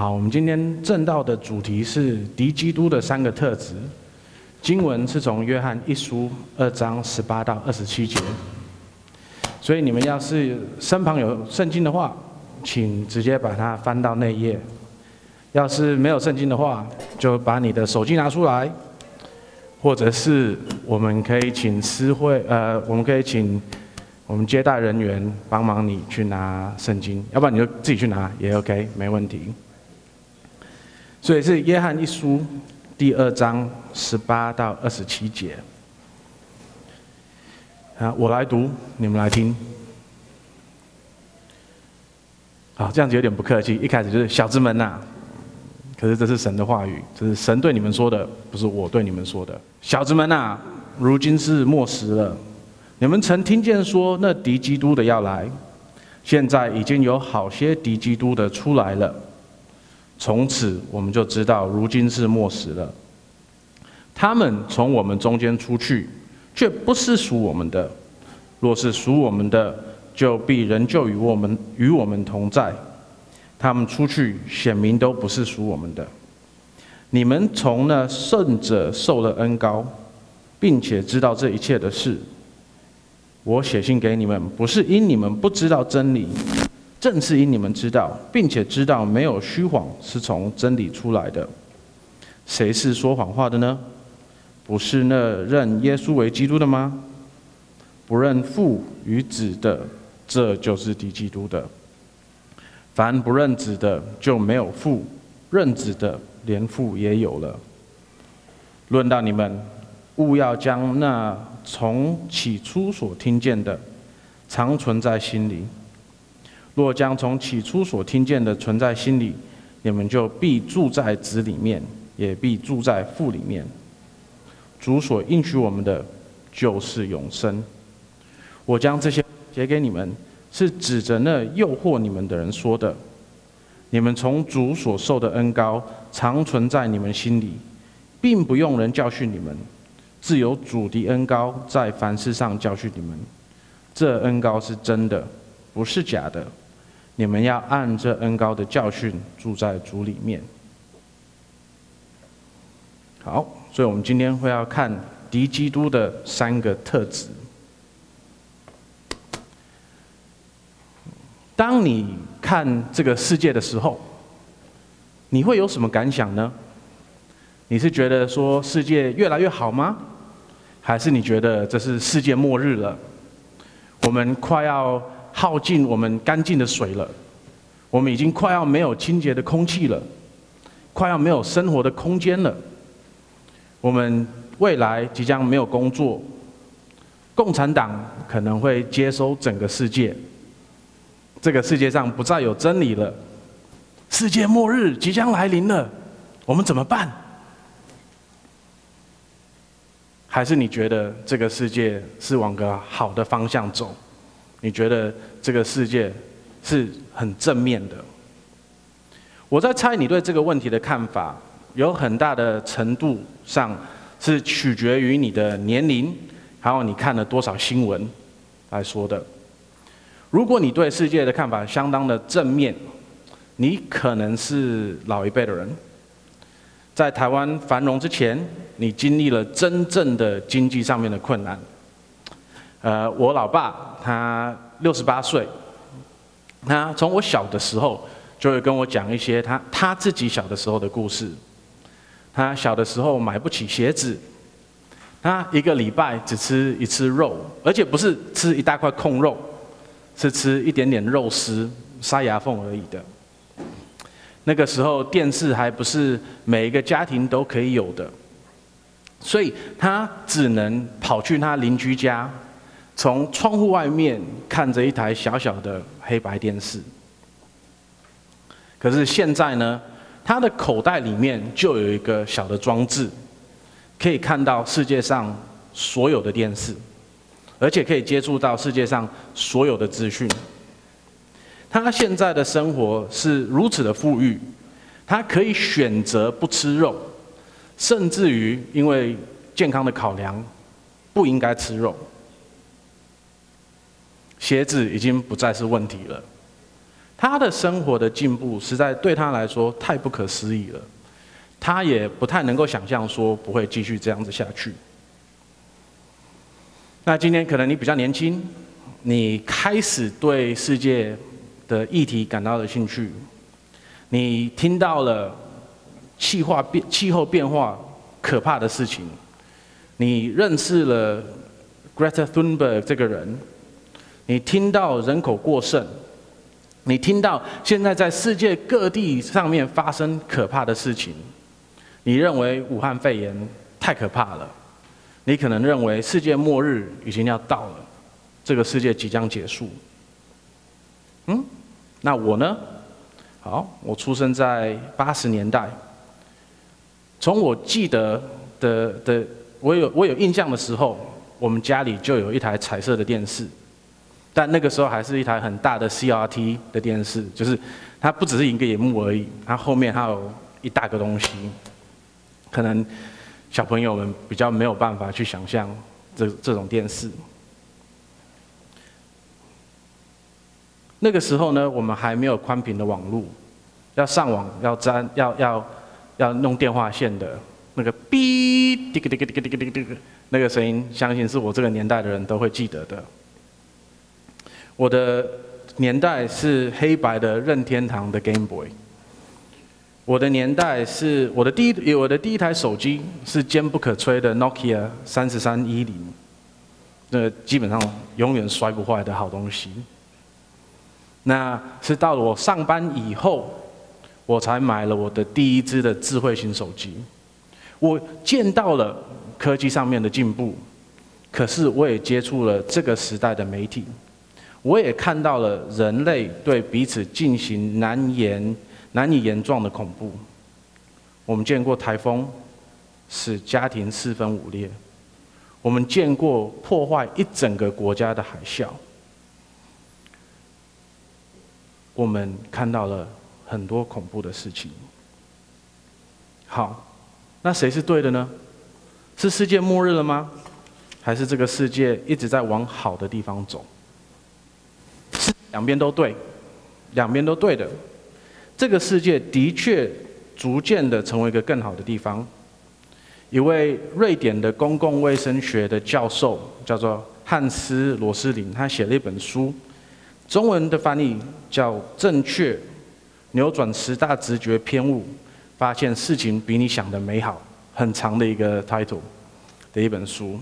好，我们今天正道的主题是敌基督的三个特质。经文是从约翰一书二章十八到二十七节。所以你们要是身旁有圣经的话，请直接把它翻到那页；要是没有圣经的话，就把你的手机拿出来，或者是我们可以请司会，呃，我们可以请我们接待人员帮忙你去拿圣经，要不然你就自己去拿也 OK，没问题。所以是约翰一书第二章十八到二十七节。啊，我来读，你们来听。好，这样子有点不客气。一开始就是小子们呐，可是这是神的话语，这是神对你们说的，不是我对你们说的。小子们呐，如今是末时了。你们曾听见说那敌基督的要来，现在已经有好些敌基督的出来了。从此我们就知道，如今是末时了。他们从我们中间出去。却不是属我们的，若是属我们的，就必仍旧与我们与我们同在。他们出去显明都不是属我们的。你们从那圣者受了恩膏，并且知道这一切的事。我写信给你们，不是因你们不知道真理，正是因你们知道，并且知道没有虚谎是从真理出来的。谁是说谎话的呢？不是那认耶稣为基督的吗？不认父与子的，这就是敌基督的。凡不认子的，就没有父；认子的，连父也有了。论到你们，务要将那从起初所听见的，常存在心里。若将从起初所听见的存在心里，你们就必住在子里面，也必住在父里面。主所应许我们的就是永生。我将这些写给你们，是指着那诱惑你们的人说的。你们从主所受的恩膏常存在你们心里，并不用人教训你们，自有主的恩膏在凡事上教训你们。这恩膏是真的，不是假的。你们要按这恩高的教训住在主里面。好。所以，我们今天会要看敌基督的三个特质。当你看这个世界的时候，你会有什么感想呢？你是觉得说世界越来越好吗？还是你觉得这是世界末日了？我们快要耗尽我们干净的水了，我们已经快要没有清洁的空气了，快要没有生活的空间了。我们未来即将没有工作，共产党可能会接收整个世界，这个世界上不再有真理了，世界末日即将来临了，我们怎么办？还是你觉得这个世界是往个好的方向走？你觉得这个世界是很正面的？我在猜你对这个问题的看法。有很大的程度上是取决于你的年龄，还有你看了多少新闻来说的。如果你对世界的看法相当的正面，你可能是老一辈的人，在台湾繁荣之前，你经历了真正的经济上面的困难。呃，我老爸他六十八岁，他从我小的时候就会跟我讲一些他他自己小的时候的故事。他小的时候买不起鞋子，他一个礼拜只吃一次肉，而且不是吃一大块空肉，是吃一点点肉丝塞牙缝而已的。那个时候电视还不是每一个家庭都可以有的，所以他只能跑去他邻居家，从窗户外面看着一台小小的黑白电视。可是现在呢？他的口袋里面就有一个小的装置，可以看到世界上所有的电视，而且可以接触到世界上所有的资讯。他现在的生活是如此的富裕，他可以选择不吃肉，甚至于因为健康的考量，不应该吃肉。鞋子已经不再是问题了。他的生活的进步实在对他来说太不可思议了，他也不太能够想象说不会继续这样子下去。那今天可能你比较年轻，你开始对世界的议题感到了兴趣，你听到了气化变气候变化可怕的事情，你认识了 Greta Thunberg 这个人，你听到人口过剩。你听到现在在世界各地上面发生可怕的事情，你认为武汉肺炎太可怕了，你可能认为世界末日已经要到了，这个世界即将结束。嗯，那我呢？好，我出生在八十年代，从我记得的的，我有我有印象的时候，我们家里就有一台彩色的电视。但那个时候还是一台很大的 CRT 的电视，就是它不只是一个荧幕而已，它后面还有一大个东西，可能小朋友们比较没有办法去想象这这种电视。那个时候呢，我们还没有宽频的网络，要上网要粘要要要弄电话线的那个哔滴个滴个滴个滴个滴个那个声音，相信是我这个年代的人都会记得的。我的年代是黑白的任天堂的 Game Boy。我的年代是我的第一，我的第一台手机是坚不可摧的 Nokia 三十三一零，那基本上永远摔不坏的好东西。那是到了我上班以后，我才买了我的第一支的智慧型手机。我见到了科技上面的进步，可是我也接触了这个时代的媒体。我也看到了人类对彼此进行难言、难以言状的恐怖。我们见过台风使家庭四分五裂，我们见过破坏一整个国家的海啸，我们看到了很多恐怖的事情。好，那谁是对的呢？是世界末日了吗？还是这个世界一直在往好的地方走？两边都对，两边都对的。这个世界的确逐渐的成为一个更好的地方。一位瑞典的公共卫生学的教授叫做汉斯·罗斯林，他写了一本书，中文的翻译叫《正确扭转十大直觉偏误，发现事情比你想的美好》，很长的一个 title 的一本书。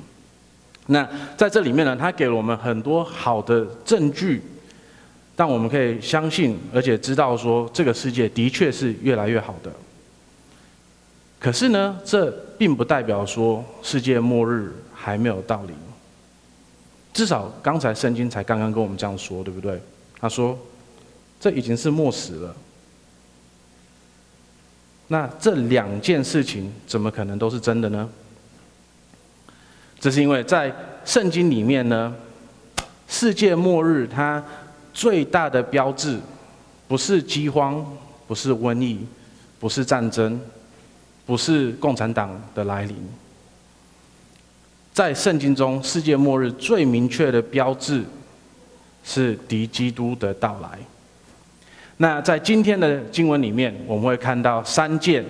那在这里面呢，他给了我们很多好的证据。但我们可以相信，而且知道说，这个世界的确是越来越好的。可是呢，这并不代表说世界末日还没有到临。至少刚才圣经才刚刚跟我们这样说，对不对？他说，这已经是末时了。那这两件事情怎么可能都是真的呢？这是因为在圣经里面呢，世界末日它。最大的标志，不是饥荒，不是瘟疫，不是战争，不是共产党的来临。在圣经中，世界末日最明确的标志是敌基督的到来。那在今天的经文里面，我们会看到三件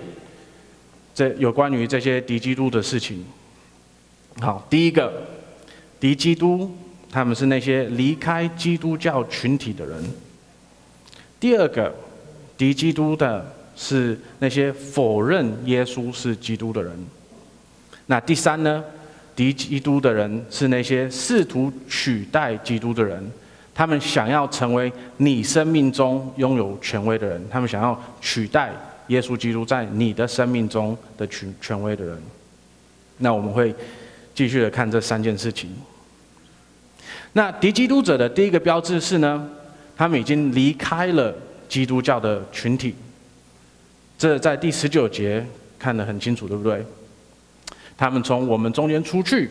这有关于这些敌基督的事情。好，第一个，敌基督。他们是那些离开基督教群体的人。第二个，敌基督的是那些否认耶稣是基督的人。那第三呢？敌基督的人是那些试图取代基督的人。他们想要成为你生命中拥有权威的人，他们想要取代耶稣基督在你的生命中的权权威的人。那我们会继续的看这三件事情。那敌基督者的第一个标志是呢，他们已经离开了基督教的群体。这在第十九节看得很清楚，对不对？他们从我们中间出去，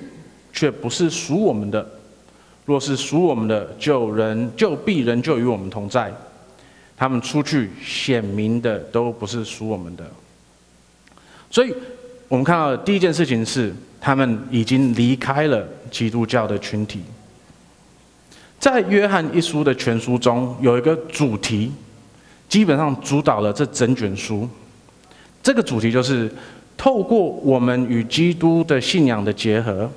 却不是属我们的；若是属我们的，就人就必仍旧与我们同在。他们出去显明的都不是属我们的。所以，我们看到的第一件事情是，他们已经离开了基督教的群体。在约翰一书的全书中，有一个主题基本上主导了这整卷书。这个主题就是透过我们与基督的信仰的结合，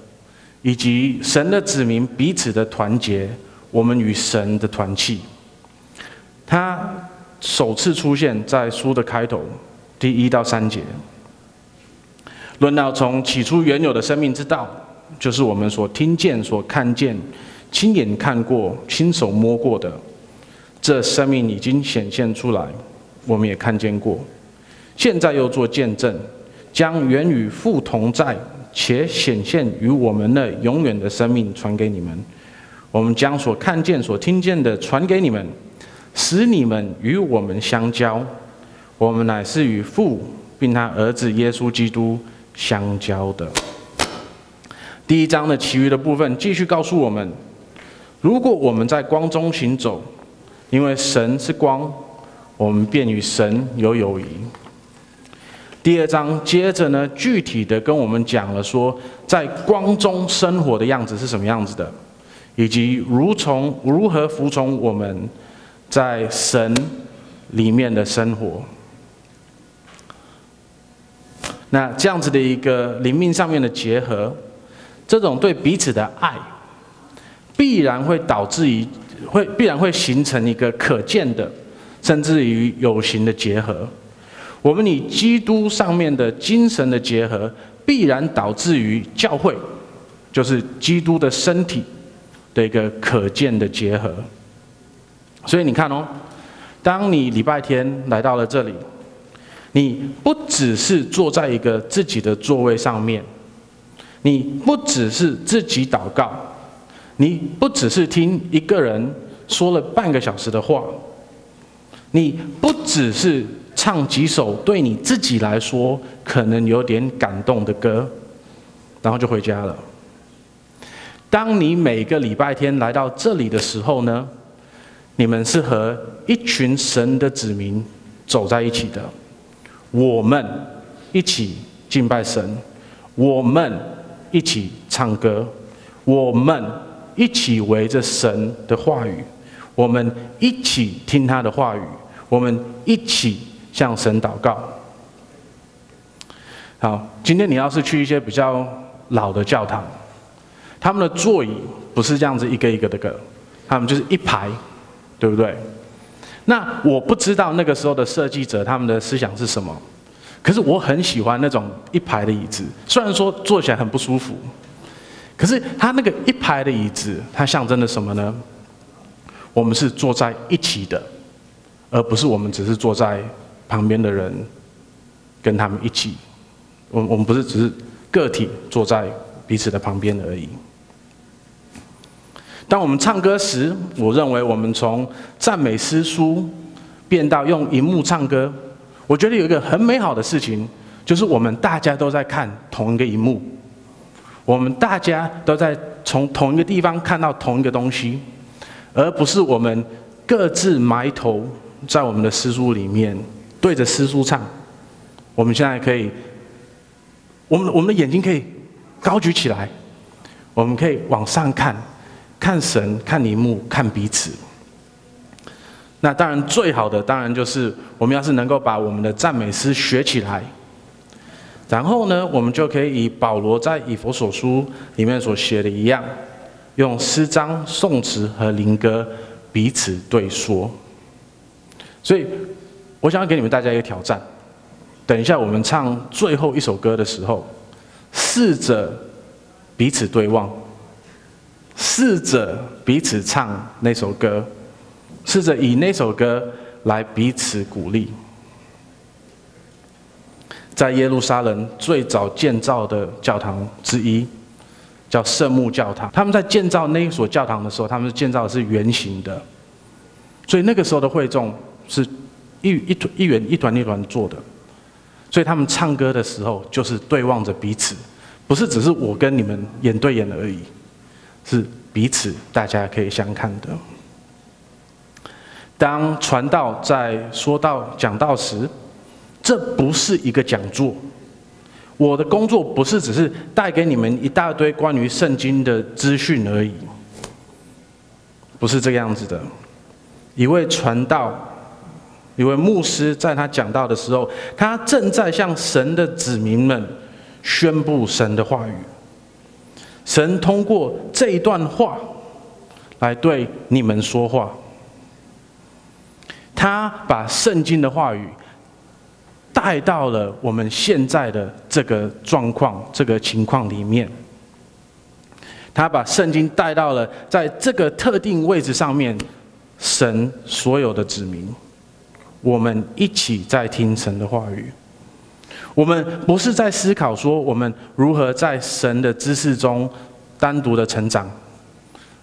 以及神的子民彼此的团结，我们与神的团契。它首次出现在书的开头，第一到三节，论到从起初原有的生命之道，就是我们所听见、所看见、亲眼看过、亲手摸过的，这生命已经显现出来，我们也看见过。现在又做见证，将原与父同在且显现于我们的永远的生命传给你们。我们将所看见、所听见的传给你们。使你们与我们相交，我们乃是与父并他儿子耶稣基督相交的。第一章的其余的部分继续告诉我们：如果我们在光中行走，因为神是光，我们便与神有友谊。第二章接着呢，具体的跟我们讲了说，在光中生活的样子是什么样子的，以及如从如何服从我们。在神里面的生活，那这样子的一个灵命上面的结合，这种对彼此的爱，必然会导致于会必然会形成一个可见的，甚至于有形的结合。我们与基督上面的精神的结合，必然导致于教会，就是基督的身体的一个可见的结合。所以你看哦，当你礼拜天来到了这里，你不只是坐在一个自己的座位上面，你不只是自己祷告，你不只是听一个人说了半个小时的话，你不只是唱几首对你自己来说可能有点感动的歌，然后就回家了。当你每个礼拜天来到这里的时候呢，你们是和一群神的子民走在一起的，我们一起敬拜神，我们一起唱歌，我们一起围着神的话语，我们一起听他的话语，我们一起向神祷告。好，今天你要是去一些比较老的教堂，他们的座椅不是这样子一个一个的个，他们就是一排。对不对？那我不知道那个时候的设计者他们的思想是什么，可是我很喜欢那种一排的椅子，虽然说坐起来很不舒服，可是他那个一排的椅子，它象征的什么呢？我们是坐在一起的，而不是我们只是坐在旁边的人跟他们一起，我我们不是只是个体坐在彼此的旁边而已。当我们唱歌时，我认为我们从赞美诗书变到用荧幕唱歌，我觉得有一个很美好的事情，就是我们大家都在看同一个荧幕，我们大家都在从同一个地方看到同一个东西，而不是我们各自埋头在我们的诗书里面对着诗书唱。我们现在可以，我们我们的眼睛可以高举起来，我们可以往上看。看神，看萤幕，看彼此。那当然，最好的当然就是我们要是能够把我们的赞美诗学起来，然后呢，我们就可以以保罗在以弗所书里面所写的一样，用诗章、颂词和灵歌彼此对说。所以，我想要给你们大家一个挑战：等一下我们唱最后一首歌的时候，试着彼此对望。试着彼此唱那首歌，试着以那首歌来彼此鼓励。在耶路撒冷最早建造的教堂之一，叫圣母教堂。他们在建造那一所教堂的时候，他们建造的是圆形的，所以那个时候的会众是一一团一圆一团一团坐的，所以他们唱歌的时候就是对望着彼此，不是只是我跟你们眼对眼而已。是彼此，大家可以相看的。当传道在说道讲道时，这不是一个讲座。我的工作不是只是带给你们一大堆关于圣经的资讯而已，不是这个样子的。一位传道一位牧师在他讲道的时候，他正在向神的子民们宣布神的话语。神通过这一段话来对你们说话。他把圣经的话语带到了我们现在的这个状况、这个情况里面。他把圣经带到了在这个特定位置上面，神所有的子民。我们一起在听神的话语，我们不是在思考说我们如何在神的知识中单独的成长，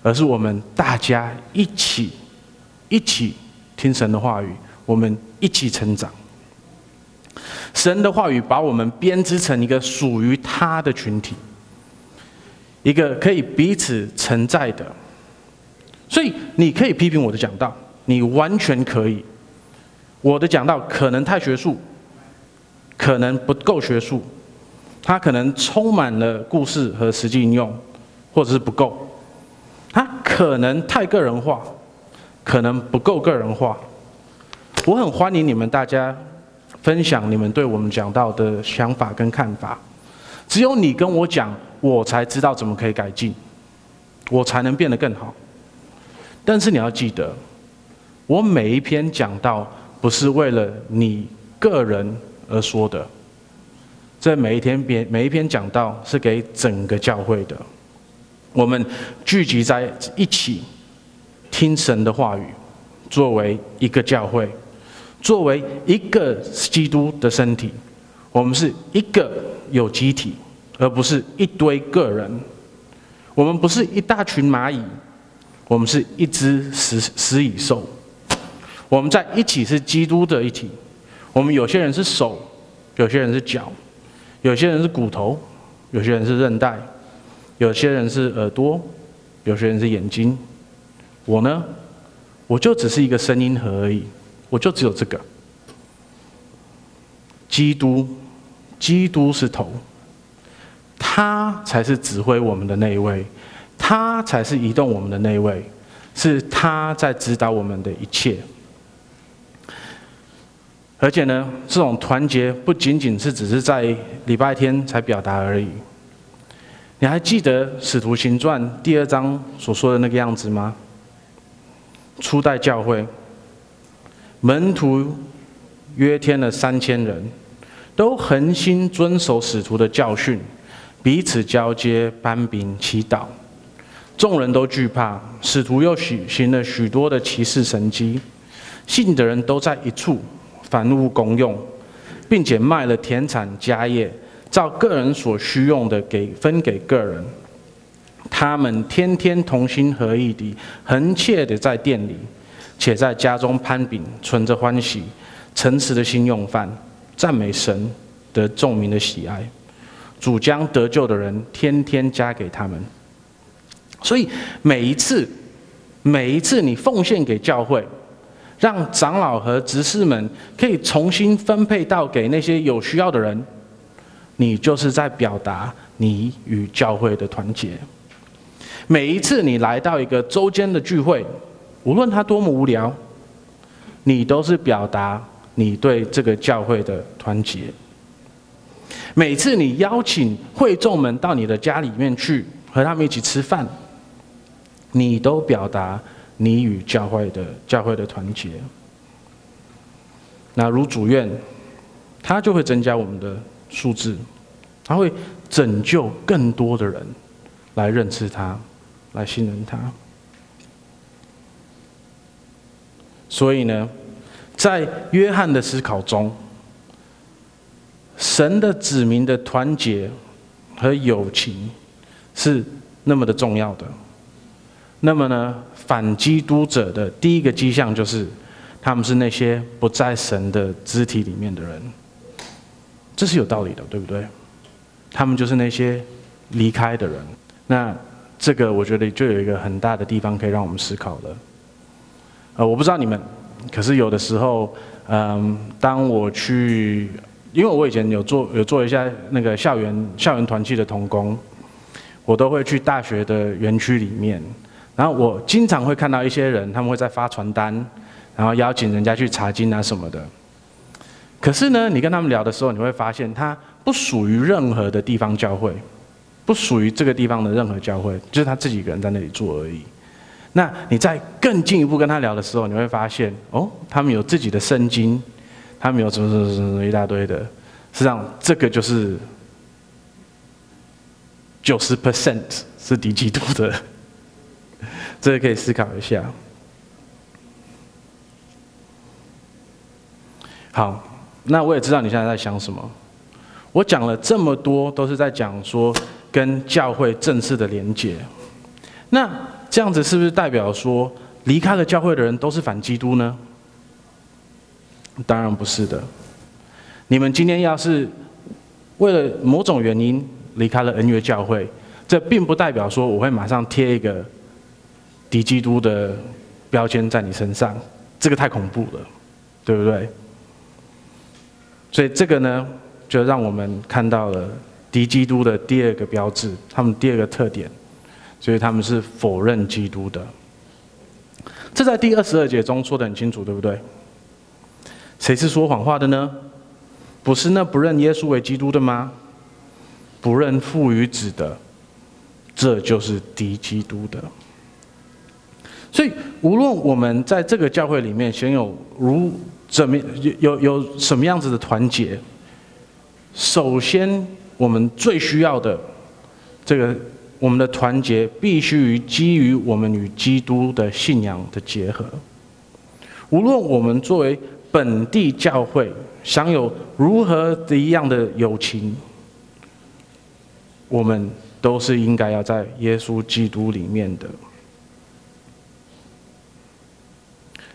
而是我们大家一起一起听神的话语，我们一起成长。神的话语把我们编织成一个属于他的群体，一个可以彼此承载的。所以你可以批评我的讲道，你完全可以。我的讲道可能太学术，可能不够学术，它可能充满了故事和实际应用，或者是不够，它可能太个人化，可能不够个人化。我很欢迎你们大家分享你们对我们讲到的想法跟看法。只有你跟我讲，我才知道怎么可以改进，我才能变得更好。但是你要记得，我每一篇讲道。不是为了你个人而说的，这每一天篇每一篇讲道是给整个教会的。我们聚集在一起听神的话语，作为一个教会，作为一个基督的身体，我们是一个有机体，而不是一堆个人。我们不是一大群蚂蚁，我们是一只食食蚁兽。我们在一起是基督的一体，我们有些人是手，有些人是脚，有些人是骨头，有些人是韧带，有些人是耳朵，有些人是眼睛。我呢，我就只是一个声音盒而已，我就只有这个。基督，基督是头，他才是指挥我们的那一位，他才是移动我们的那一位，是他在指导我们的一切。而且呢，这种团结不仅仅是只是在礼拜天才表达而已。你还记得《使徒行传》第二章所说的那个样子吗？初代教会门徒约添了三千人，都恒心遵守使徒的教训，彼此交接、颁饼、祈祷。众人都惧怕，使徒又许行了许多的奇事神迹，信的人都在一处。凡物公用，并且卖了田产家业，照个人所需用的给分给个人。他们天天同心合意地、恒切地在店里，且在家中攀饼，存着欢喜，诚实的心用饭，赞美神，得众民的喜爱。主将得救的人天天加给他们。所以每一次，每一次你奉献给教会。让长老和执事们可以重新分配到给那些有需要的人，你就是在表达你与教会的团结。每一次你来到一个周间的聚会，无论他多么无聊，你都是表达你对这个教会的团结。每次你邀请会众们到你的家里面去和他们一起吃饭，你都表达。你与教会的教会的团结，那如主愿，他就会增加我们的数字，他会拯救更多的人来认识他，来信任他。所以呢，在约翰的思考中，神的子民的团结和友情是那么的重要的。那么呢，反基督者的第一个迹象就是，他们是那些不在神的肢体里面的人。这是有道理的，对不对？他们就是那些离开的人。那这个我觉得就有一个很大的地方可以让我们思考了。呃，我不知道你们，可是有的时候，嗯，当我去，因为我以前有做有做一下那个校园校园团契的同工，我都会去大学的园区里面。然后我经常会看到一些人，他们会在发传单，然后邀请人家去查经啊什么的。可是呢，你跟他们聊的时候，你会发现他不属于任何的地方教会，不属于这个地方的任何教会，就是他自己一个人在那里做而已。那你再更进一步跟他聊的时候，你会发现哦，他们有自己的圣经，他们有什么什么什么一大堆的。实际上，这个就是九十 percent 是敌基督的，这个可以思考一下。好。那我也知道你现在在想什么。我讲了这么多，都是在讲说跟教会正式的连结。那这样子是不是代表说离开了教会的人都是反基督呢？当然不是的。你们今天要是为了某种原因离开了恩约教会，这并不代表说我会马上贴一个敌基督的标签在你身上，这个太恐怖了，对不对？所以这个呢，就让我们看到了敌基督的第二个标志，他们第二个特点，所以他们是否认基督的。这在第二十二节中说得很清楚，对不对？谁是说谎话的呢？不是那不认耶稣为基督的吗？不认父与子的，这就是敌基督的。所以，无论我们在这个教会里面享有如怎么有有有什么样子的团结，首先我们最需要的这个我们的团结，必须于基于我们与基督的信仰的结合。无论我们作为本地教会享有如何的一样的友情，我们都是应该要在耶稣基督里面的。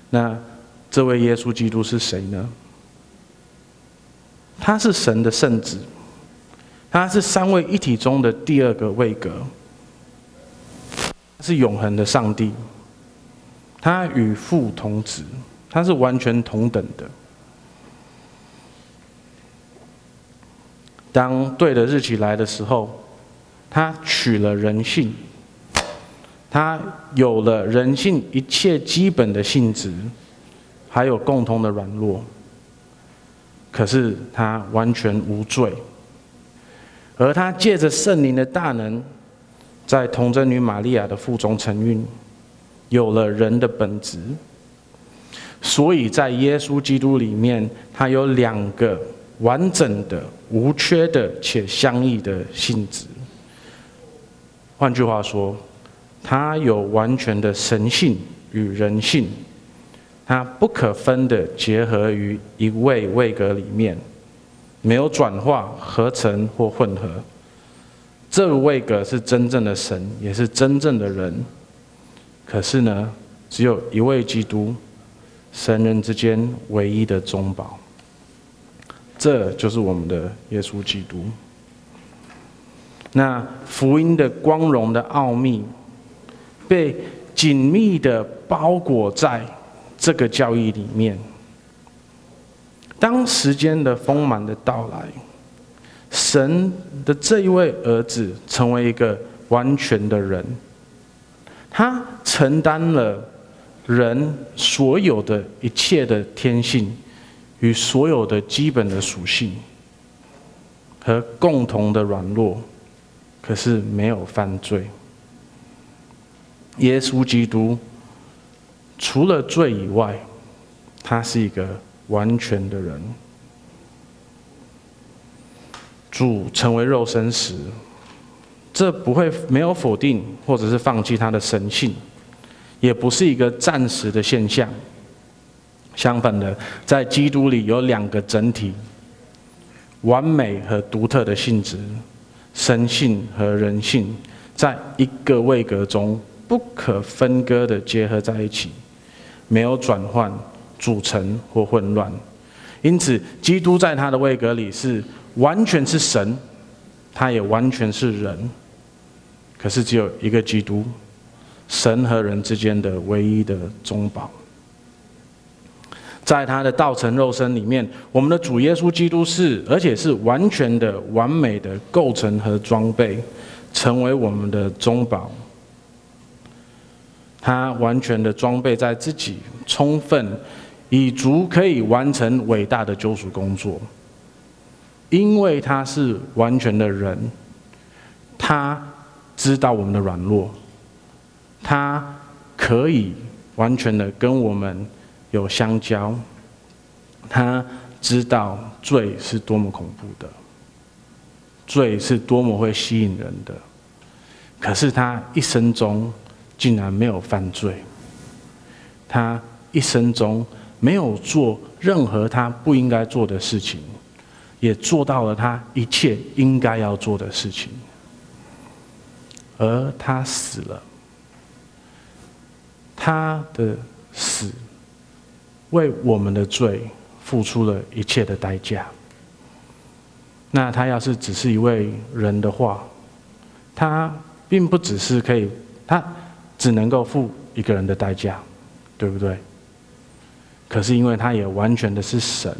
那这位耶稣基督是谁呢？他是神的圣子，他是三位一体中的第二个位格，是永恒的上帝，他与父同子，他是完全同等的。当对的日期来的时候，他取了人性。他有了人性一切基本的性质，还有共同的软弱，可是他完全无罪。而他借着圣灵的大能，在童贞女玛利亚的腹中承孕，有了人的本质。所以在耶稣基督里面，他有两个完整的、无缺的且相异的性质。换句话说。他有完全的神性与人性，他不可分的结合于一位位格里面，没有转化、合成或混合。这位格是真正的神，也是真正的人。可是呢，只有一位基督，神人之间唯一的中保。这就是我们的耶稣基督。那福音的光荣的奥秘。被紧密的包裹在这个教义里面。当时间的丰满的到来，神的这一位儿子成为一个完全的人，他承担了人所有的一切的天性与所有的基本的属性和共同的软弱，可是没有犯罪。耶稣基督除了罪以外，他是一个完全的人。主成为肉身时，这不会没有否定或者是放弃他的神性，也不是一个暂时的现象。相反的，在基督里有两个整体，完美和独特的性质，神性和人性，在一个位格中。不可分割的结合在一起，没有转换、组成或混乱。因此，基督在他的位格里是完全是神，他也完全是人。可是只有一个基督，神和人之间的唯一的中保。在他的道成肉身里面，我们的主耶稣基督是，而且是完全的、完美的构成和装备，成为我们的中保。他完全的装备在自己，充分以足可以完成伟大的救赎工作。因为他是完全的人，他知道我们的软弱，他可以完全的跟我们有相交，他知道罪是多么恐怖的，罪是多么会吸引人的，可是他一生中竟然没有犯罪，他一生中没有做任何他不应该做的事情。也做到了他一切应该要做的事情，而他死了。他的死为我们的罪付出了一切的代价。那他要是只是一位人的话，他并不只是可以，他只能够付一个人的代价，对不对？可是因为他也完全的是神。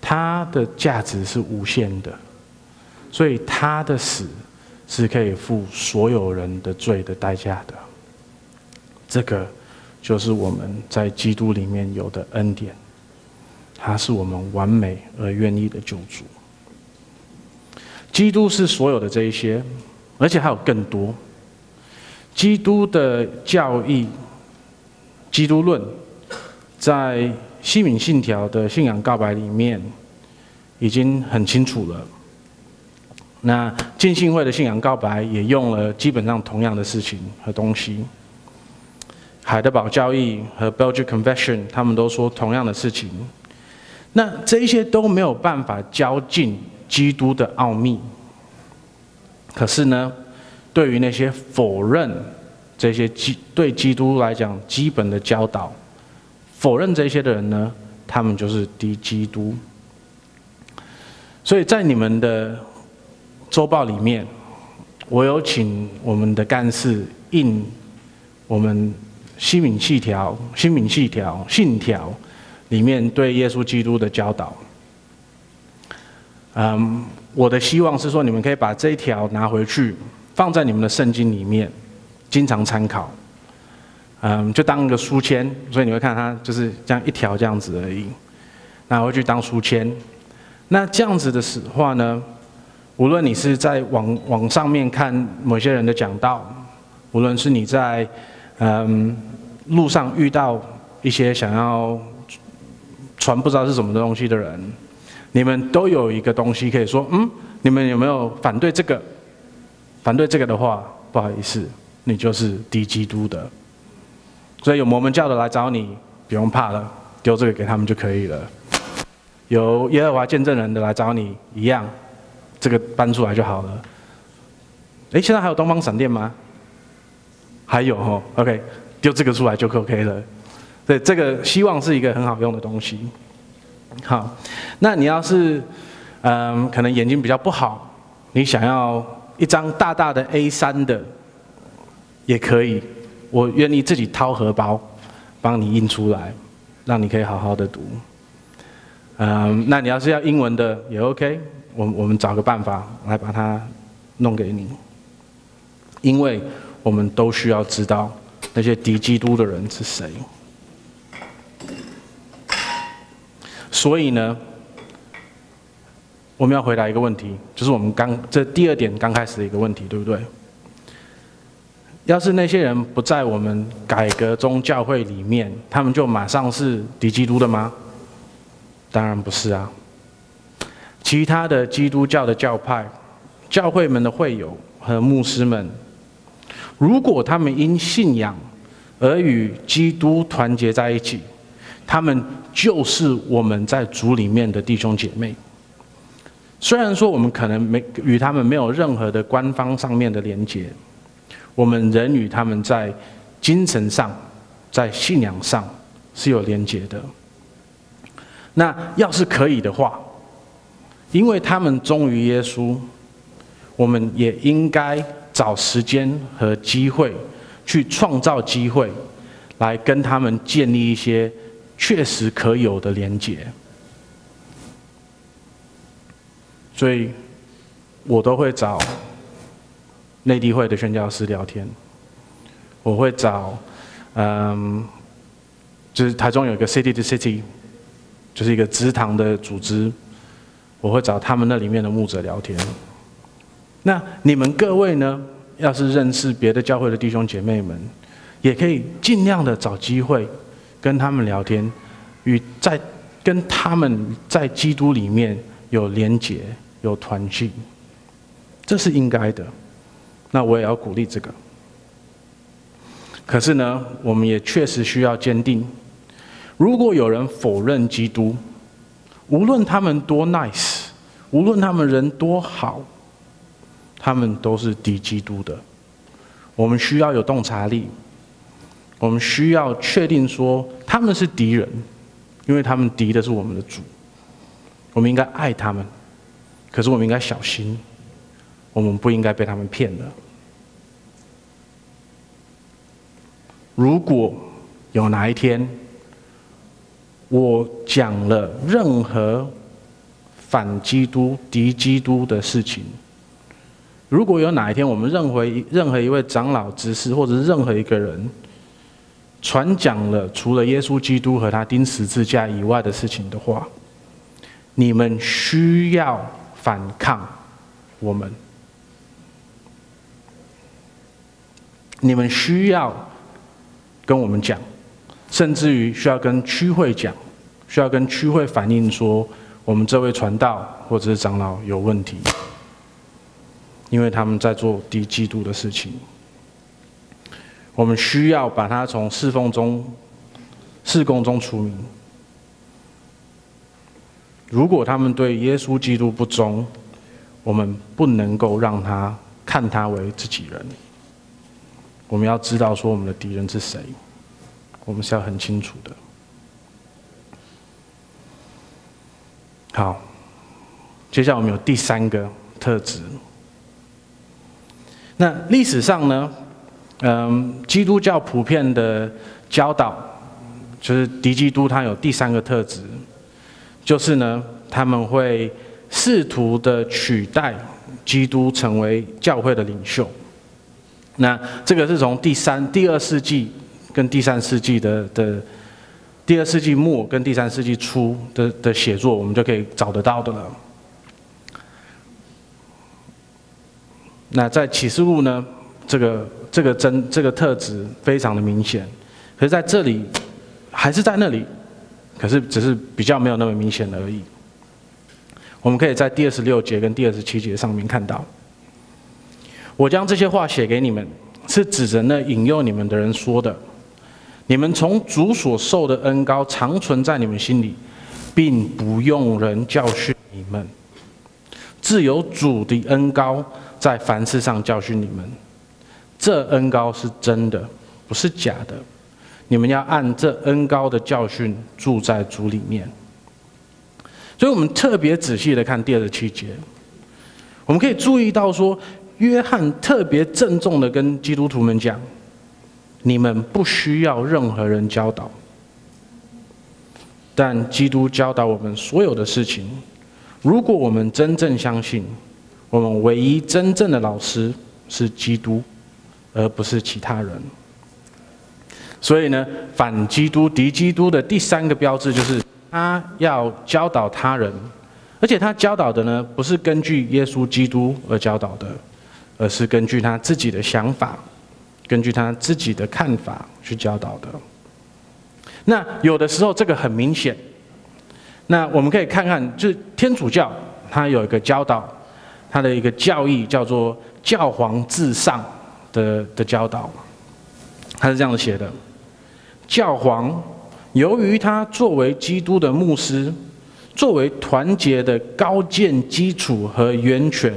他的价值是无限的，所以他的死是可以付所有人的罪的代价的。这个就是我们在基督里面有的恩典，他是我们完美而愿意的救主。基督是所有的这一些，而且还有更多。基督的教义、基督论，在西敏信条的信仰告白里面已经很清楚了。那浸信会的信仰告白也用了基本上同样的事情和东西。海德堡教义和 Belgic Confession 他们都说同样的事情。那这一些都没有办法教尽基督的奥秘。可是呢，对于那些否认这些基对基督来讲基本的教导。否认这些的人呢，他们就是敌基督。所以在你们的周报里面，我有请我们的干事印我们新民信条、新民信条、信条里面对耶稣基督的教导。嗯，我的希望是说，你们可以把这一条拿回去，放在你们的圣经里面，经常参考。嗯，就当一个书签，所以你会看它就是这样一条这样子而已。那我会去当书签。那这样子的时话呢，无论你是在网网上面看某些人的讲道，无论是你在嗯路上遇到一些想要传不知道是什么东西的人，你们都有一个东西可以说，嗯，你们有没有反对这个？反对这个的话，不好意思，你就是敌基督的。所以有摩门教的来找你，不用怕了，丢这个给他们就可以了。有耶和华见证人的来找你，一样，这个搬出来就好了。诶，现在还有东方闪电吗？还有哦，OK，丢这个出来就 OK 了。对，这个希望是一个很好用的东西。好，那你要是嗯，可能眼睛比较不好，你想要一张大大的 A3 的，也可以。我愿意自己掏荷包，帮你印出来，让你可以好好的读。嗯，那你要是要英文的也 OK，我我们找个办法来把它弄给你。因为我们都需要知道那些敌基督的人是谁。所以呢，我们要回答一个问题，就是我们刚这第二点刚开始的一个问题，对不对？要是那些人不在我们改革宗教会里面，他们就马上是敌基督的吗？当然不是啊。其他的基督教的教派、教会们的会友和牧师们，如果他们因信仰而与基督团结在一起，他们就是我们在主里面的弟兄姐妹。虽然说我们可能没与他们没有任何的官方上面的连结。我们人与他们在精神上、在信仰上是有连结的。那要是可以的话，因为他们忠于耶稣，我们也应该找时间和机会，去创造机会，来跟他们建立一些确实可有的连结。所以，我都会找。内地会的宣教师聊天，我会找嗯，就是台中有一个 City to City，就是一个职堂的组织，我会找他们那里面的牧者聊天。那你们各位呢？要是认识别的教会的弟兄姐妹们，也可以尽量的找机会跟他们聊天，与在跟他们在基督里面有连结、有团聚，这是应该的。那我也要鼓励这个。可是呢，我们也确实需要坚定，如果有人否认基督，无论他们多 nice，无论他们人多好。他们都是敌基督的，我们需要有洞察力，我们需要确定说他们是敌人，因为他们敌的是我们的主。我们应该爱他们，可是我们应该小心，我们不应该被他们骗了。如果有哪一天我讲了任何反基督、敌基督的事情，如果有哪一天，我们任何任何一位长老、执事，或者是任何一个人，传讲了除了耶稣基督和他钉十字架以外的事情的话，你们需要反抗我们，你们需要跟我们讲，甚至于需要跟区会讲，需要跟区会反映说，我们这位传道或者是长老有问题。因为他们在做低基督的事情，我们需要把他从侍奉中、侍工中除名。如果他们对耶稣基督不忠，我们不能够让他看他为自己人。我们要知道说我们的敌人是谁，我们是要很清楚的。好，接下来我们有第三个特质。那历史上呢，嗯，基督教普遍的教导，就是敌基督，他有第三个特质，就是呢，他们会试图的取代基督成为教会的领袖。那这个是从第三、第二世纪跟第三世纪的的第二世纪末跟第三世纪初的的写作，我们就可以找得到的了。那在启示录呢，这个这个真这个特质非常的明显，可是在这里还是在那里，可是只是比较没有那么明显而已。我们可以在第二十六节跟第二十七节上面看到，我将这些话写给你们，是指着那引诱你们的人说的。你们从主所受的恩膏常存在你们心里，并不用人教训你们，自有主的恩膏。在凡事上教训你们，这恩膏是真的，不是假的。你们要按这恩膏的教训住在主里面。所以，我们特别仔细的看第二十七节，我们可以注意到说，约翰特别郑重的跟基督徒们讲：你们不需要任何人教导，但基督教导我们所有的事情。如果我们真正相信。我们唯一真正的老师是基督，而不是其他人。所以呢，反基督、敌基督的第三个标志就是他要教导他人，而且他教导的呢，不是根据耶稣基督而教导的，而是根据他自己的想法、根据他自己的看法去教导的。那有的时候这个很明显，那我们可以看看，就是天主教它有一个教导。它的一个教义叫做“教皇至上”的的教导，它是这样子写的：教皇由于他作为基督的牧师，作为团结的高建基础和源泉，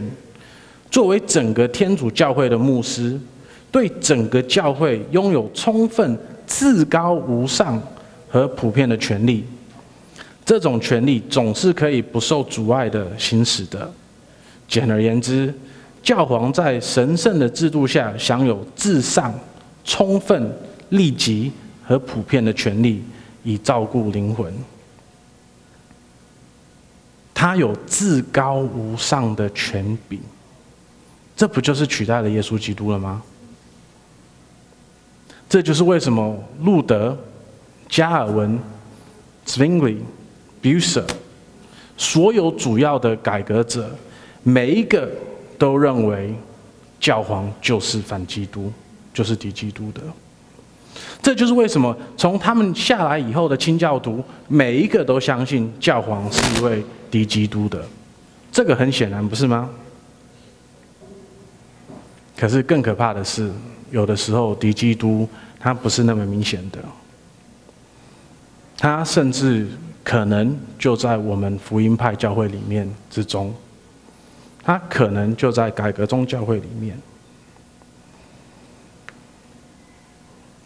作为整个天主教会的牧师，对整个教会拥有充分、至高无上和普遍的权利。这种权利总是可以不受阻碍的行使的。简而言之，教皇在神圣的制度下享有至上、充分、立即和普遍的权利，以照顾灵魂。他有至高无上的权柄，这不就是取代了耶稣基督了吗？这就是为什么路德、加尔文、Zwingli、Bucer 所有主要的改革者，每一个都认为教皇就是反基督，就是敌基督的。这就是为什么从他们下来以后的清教徒，每一个都相信教皇是一位敌基督的。这个很显然，不是吗？可是更可怕的是，有的时候敌基督他不是那么明显的，他甚至可能就在我们福音派教会里面之中，他可能就在改革宗教会里面。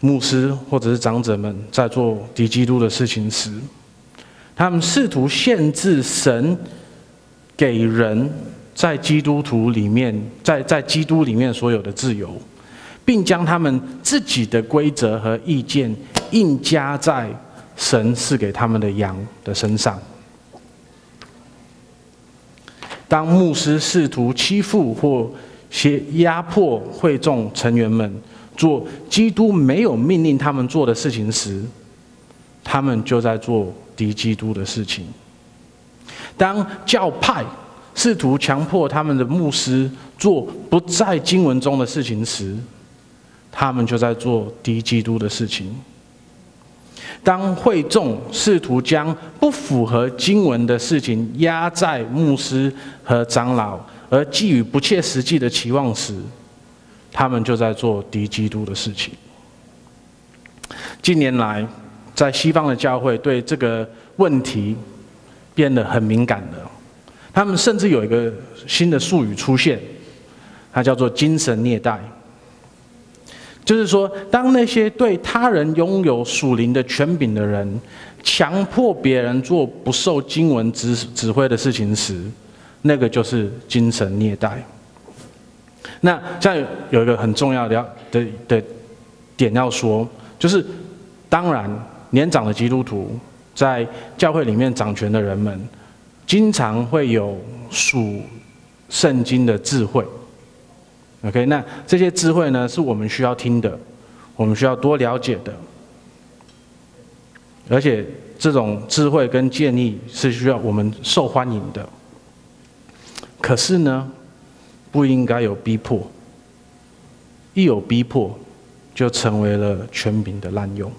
牧师或者是长者们在做敌基督的事情时，他们试图限制神给人在基督徒里面，在在基督里面所有的自由，并将他们自己的规则和意见硬加在神赐给他们的羊的身上。当牧师试图欺负或胁压迫会众成员们，做基督没有命令他们做的事情时，他们就在做敌基督的事情。当教派试图强迫他们的牧师做不在经文中的事情时，他们就在做敌基督的事情。当会众试图将不符合经文的事情压在牧师和长老，而寄予不切实际的期望时，他们就在做敌基督的事情。近年来，在西方的教会对这个问题变得很敏感了。他们甚至有一个新的术语出现，它叫做“精神虐待”。就是说，当那些对他人拥有属灵的权柄的人，强迫别人做不受经文指指挥的事情时，那个就是精神虐待。那这样有一个很重要的要的的点要说，就是当然年长的基督徒在教会里面掌权的人们，经常会有属圣经的智慧。OK，那这些智慧呢，是我们需要听的，我们需要多了解的，而且这种智慧跟建议是需要我们受欢迎的。可是呢，不应该有逼迫，一有逼迫，就成为了权柄的滥用。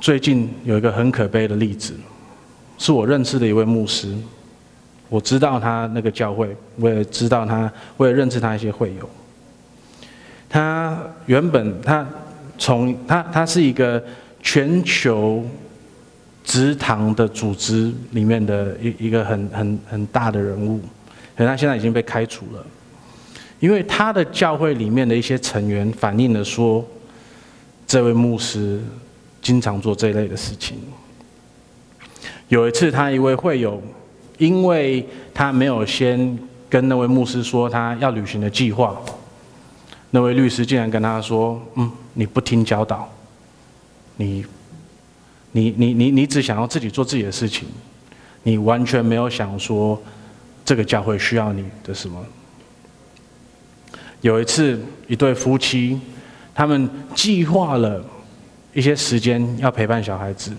最近有一个很可悲的例子，是我认识的一位牧师，我知道他那个教会，我也知道他，我也认识他一些会友。他原本他从他他是一个全球。职堂的组织里面的一一个很很很大的人物，可他现在已经被开除了，因为他的教会里面的一些成员反映了说，这位牧师经常做这类的事情。有一次，他一位会友，因为他没有先跟那位牧师说他要旅行的计划，那位律师竟然跟他说：“嗯，你不听教导，你。”你你你你只想要自己做自己的事情，你完全没有想说这个教会需要你的什么。有一次，一对夫妻，他们计划了一些时间要陪伴小孩子，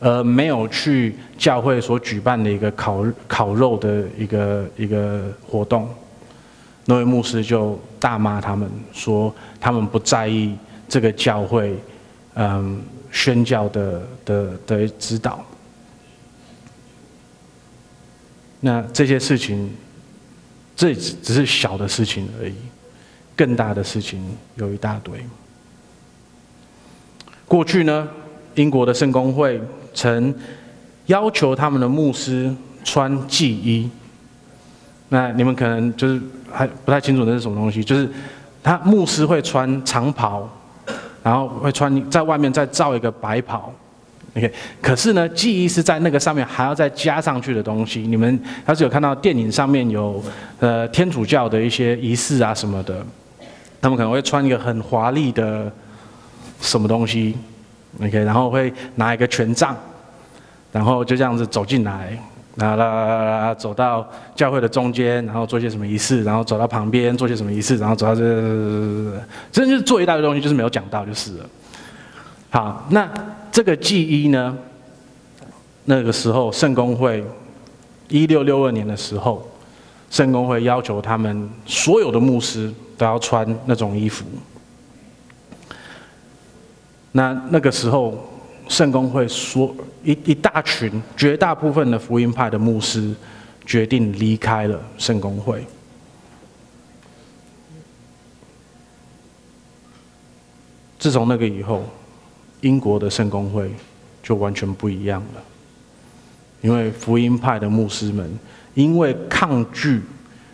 而没有去教会所举办的一个烤烤肉的一个一个活动。那位牧师就大骂他们，说他们不在意这个教会，嗯。宣教的的的指导，那这些事情，这只是小的事情而已，更大的事情有一大堆。过去呢，英国的圣公会曾要求他们的牧师穿祭衣，那你们可能就是还不太清楚那是什么东西，就是他牧师会穿长袍。然后会穿在外面再罩一个白袍，OK。可是呢，祭衣是在那个上面还要再加上去的东西。你们要是有看到电影上面有呃天主教的一些仪式啊什么的，他们可能会穿一个很华丽的什么东西，OK。然后会拿一个权杖，然后就这样子走进来，啦啦啦啦，走到教会的中间，然后做些什么仪式，然后走到旁边做些什么仪式，然后走到这，真就是做一大堆东西，就是没有讲到就是了。好，那这个祭衣呢？那个时候圣公会一六六二年的时候，圣公会要求他们所有的牧师都要穿那种衣服。那那个时候圣公会说一一大群绝大部分的福音派的牧师决定离开了圣公会。自从那个以后。英国的圣公会就完全不一样了，因为福音派的牧师们因为抗拒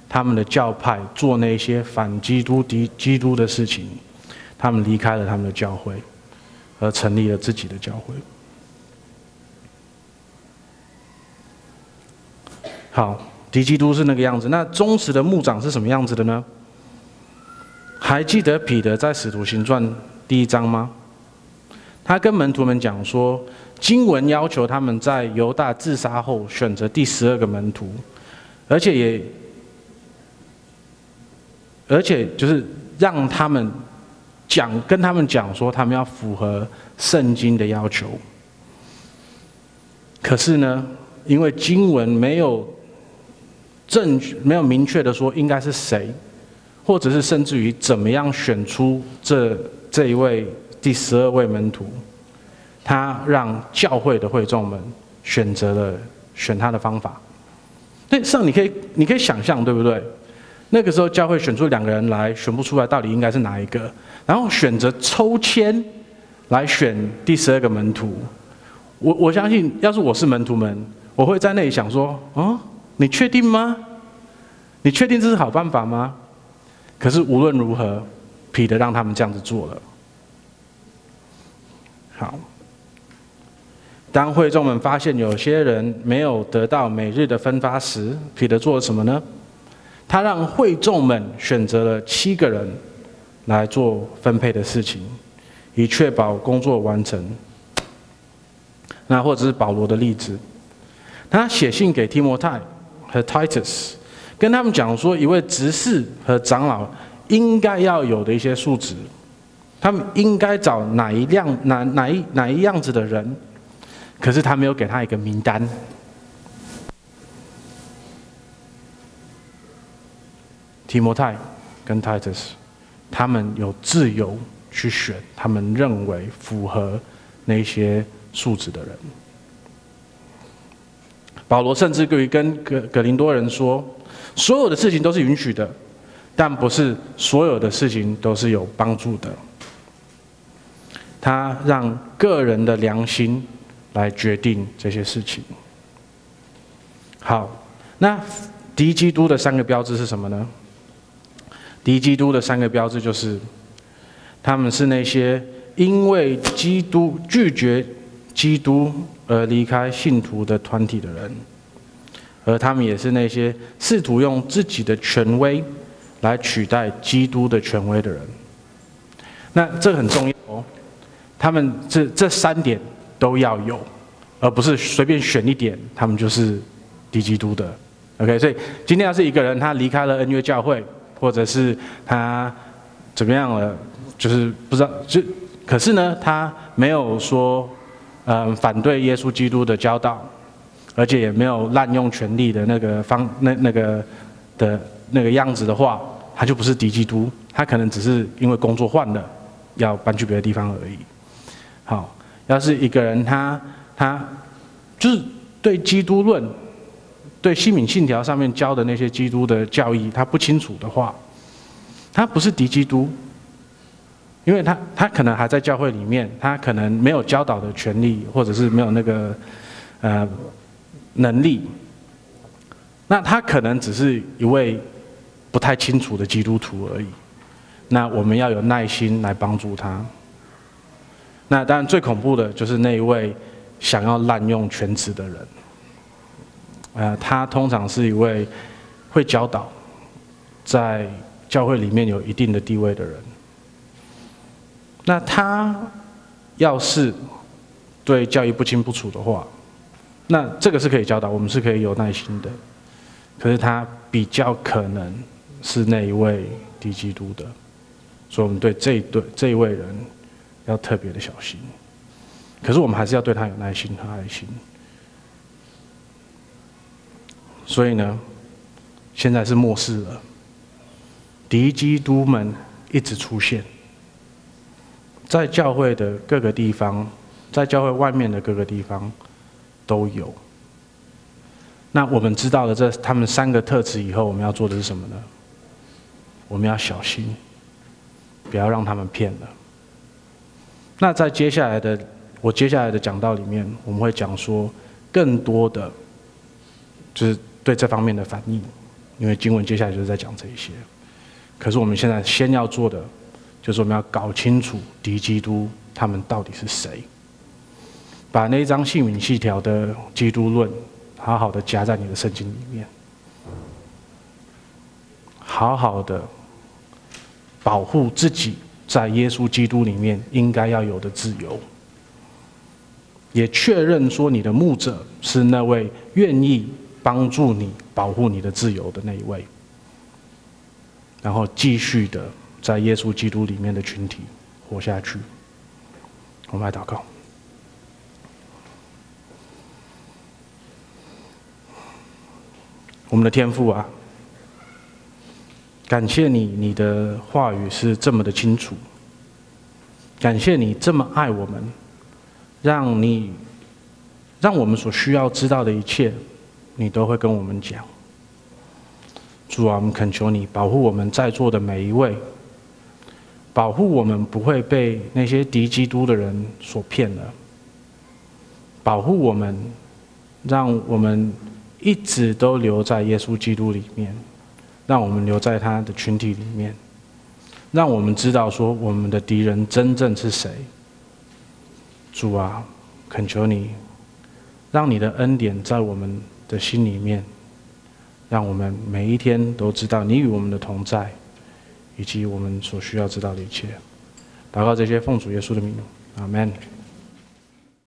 他们的教派做那些反基督、敌基督的事情，他们离开了他们的教会，而成立了自己的教会。好，敌基督是那个样子，那忠实的牧长是什么样子的呢？还记得彼得在使徒行传第一章吗？他跟门徒们讲说，经文要求他们在犹大自杀后选择第十二个门徒，而且也，而且就是让他们讲，跟他们讲说，他们要符合圣经的要求。可是呢，因为经文没有证据，没有明确的说应该是谁，或者是甚至于怎么样选出这这一位。第十二位门徒，他让教会的会众们选择了选他的方法。那上你可以你可以想象，对不对？那个时候教会选出两个人来，选不出来到底应该是哪一个，然后选择抽签来选第十二个门徒。我我相信，要是我是门徒们，我会在那里想说：哦，你确定吗？你确定这是好办法吗？可是无论如何，彼得让他们这样子做了。好，当会众们发现有些人没有得到每日的分发时，彼得做了什么呢？他让会众们选择了七个人来做分配的事情，以确保工作完成。那或者是保罗的例子，他写信给提摩太和 Titus，跟他们讲说，一位执事和长老应该要有的一些素质。他们应该找哪一样、哪哪一哪一样子的人？可是他没有给他一个名单。提摩太跟 Titus，他们有自由去选他们认为符合那些素质的人。保罗甚至可以跟格格林多人说：所有的事情都是允许的，但不是所有的事情都是有帮助的。他让个人的良心来决定这些事情。好，那敌基督的三个标志是什么呢？敌基督的三个标志就是，他们是那些因为基督拒绝基督而离开信徒的团体的人，而他们也是那些试图用自己的权威来取代基督的权威的人。那这很重要哦。他们这这三点都要有，而不是随便选一点，他们就是敌基督的。OK，所以今天要是一个人他离开了恩约教会，或者是他怎么样了，就是不知道，就可是呢，他没有说嗯反对耶稣基督的教导，而且也没有滥用权力的那个方那那个的那个样子的话，他就不是敌基督，他可能只是因为工作换了，要搬去别的地方而已。好，要是一个人他他就是对基督论、对西敏信条上面教的那些基督的教义他不清楚的话，他不是敌基督，因为他他可能还在教会里面，他可能没有教导的权利，或者是没有那个呃能力，那他可能只是一位不太清楚的基督徒而已。那我们要有耐心来帮助他。那当然，最恐怖的就是那一位想要滥用权职的人。呃，他通常是一位会教导，在教会里面有一定的地位的人。那他要是对教义不清不楚的话，那这个是可以教导，我们是可以有耐心的。可是他比较可能是那一位敌基督的，所以我们对这一对这一位人要特别的小心。可是我们还是要对他有耐心和爱心。所以呢，现在是末世了，敌基督们一直出现，在教会的各个地方，在教会外面的各个地方都有。那我们知道了这他们三个特质以后，我们要做的是什么呢？我们要小心，不要让他们骗了。那在接下来的我接下来的讲道里面，我们会讲说更多的，就是对这方面的反应，因为经文接下来就是在讲这一些。可是我们现在先要做的，就是我们要搞清楚敌基督他们到底是谁，把那一张姓名细条的基督论。好好的夹在你的圣经里面，好好的保护自己在耶稣基督里面应该要有的自由，也确认说你的牧者是那位愿意帮助你保护你的自由的那一位，然后继续的在耶稣基督里面的群体活下去。我们来祷告。我们的天父啊，感谢你，你的话语是这么的清楚。感谢你这么爱我们，让你让我们所需要知道的一切，你都会跟我们讲。主啊，我们恳求你保护我们在座的每一位，保护我们不会被那些敌基督的人所骗了，保护我们，让我们。一直都留在耶稣基督里面，让我们留在他的群体里面，让我们知道说我们的敌人真正是谁。主啊，恳求你，让你的恩典在我们的心里面，让我们每一天都知道你与我们的同在，以及我们所需要知道的一切。祷告这些奉主耶稣的名，阿门。